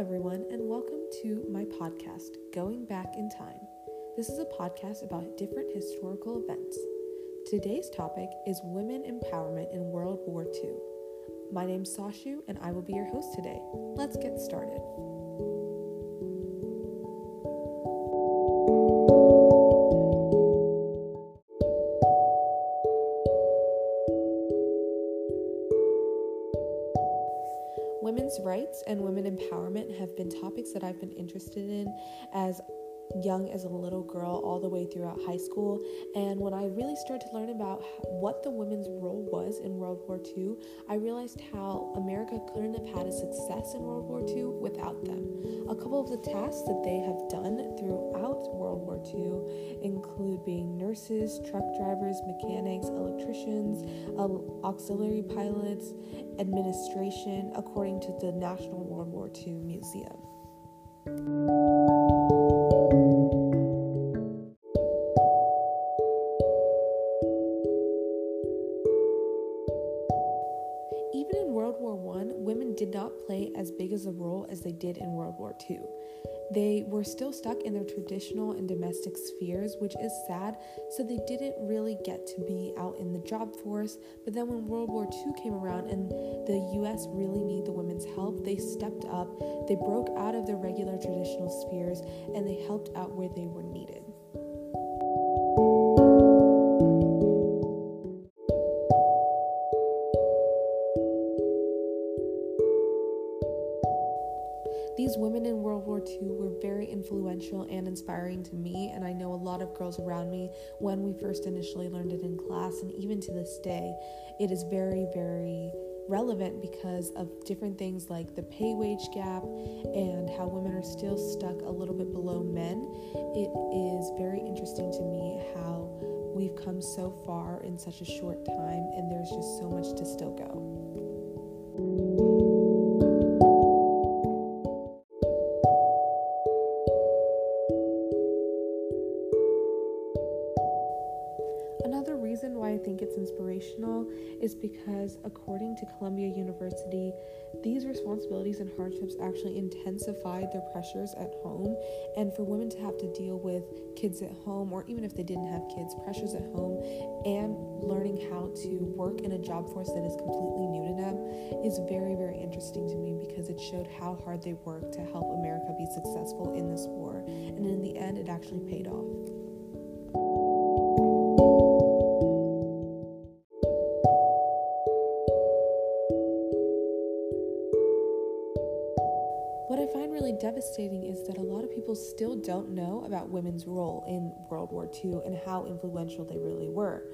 everyone, and welcome to my podcast, Going Back in Time. This is a podcast about different historical events. Today's topic is women empowerment in World War II. My name's Sashu, and I will be your host today. Let's get started. Women's rights and women empowerment have been topics that I've been interested in as young as a little girl all the way throughout high school. And when I really started to learn about what the women's role was in World War II, I realized how America couldn't have had a success in World War II without them. A couple of the tasks that they have done throughout World War II include being nurses, truck drivers, mechanics, electricians, uh, auxiliary pilots, administration, according to the National World War II Museum. Women did not play as big as a role as they did in World War II. They were still stuck in their traditional and domestic spheres, which is sad, so they didn't really get to be out in the job force. But then when World War II came around and the US really needed the women's help, they stepped up, they broke out of their regular traditional spheres, and they helped out where they were needed. These women in World War II were very influential and inspiring to me, and I know a lot of girls around me when we first initially learned it in class, and even to this day, it is very, very relevant because of different things like the pay wage gap and how women are still stuck a little bit below men. It is very interesting to me how we've come so far in such a short time, and there's just so much to still go. Think it's inspirational is because, according to Columbia University, these responsibilities and hardships actually intensified their pressures at home. And for women to have to deal with kids at home, or even if they didn't have kids, pressures at home, and learning how to work in a job force that is completely new to them is very, very interesting to me because it showed how hard they worked to help America be successful in this war. And in the end, it actually paid off. Really devastating is that a lot of people still don't know about women's role in World War II and how influential they really were.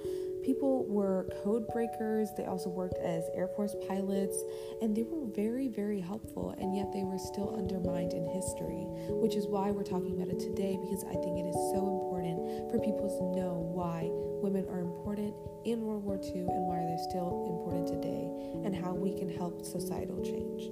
People were code breakers, they also worked as Air Force pilots, and they were very, very helpful, and yet they were still undermined in history, which is why we're talking about it today because I think it is so important for people to know why women are important in World War II and why they're still important today, and how we can help societal change.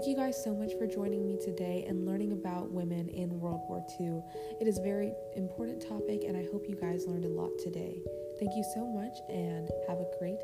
Thank you guys so much for joining me today and learning about women in World War II. It is a very important topic, and I hope you guys learned a lot today. Thank you so much, and have a great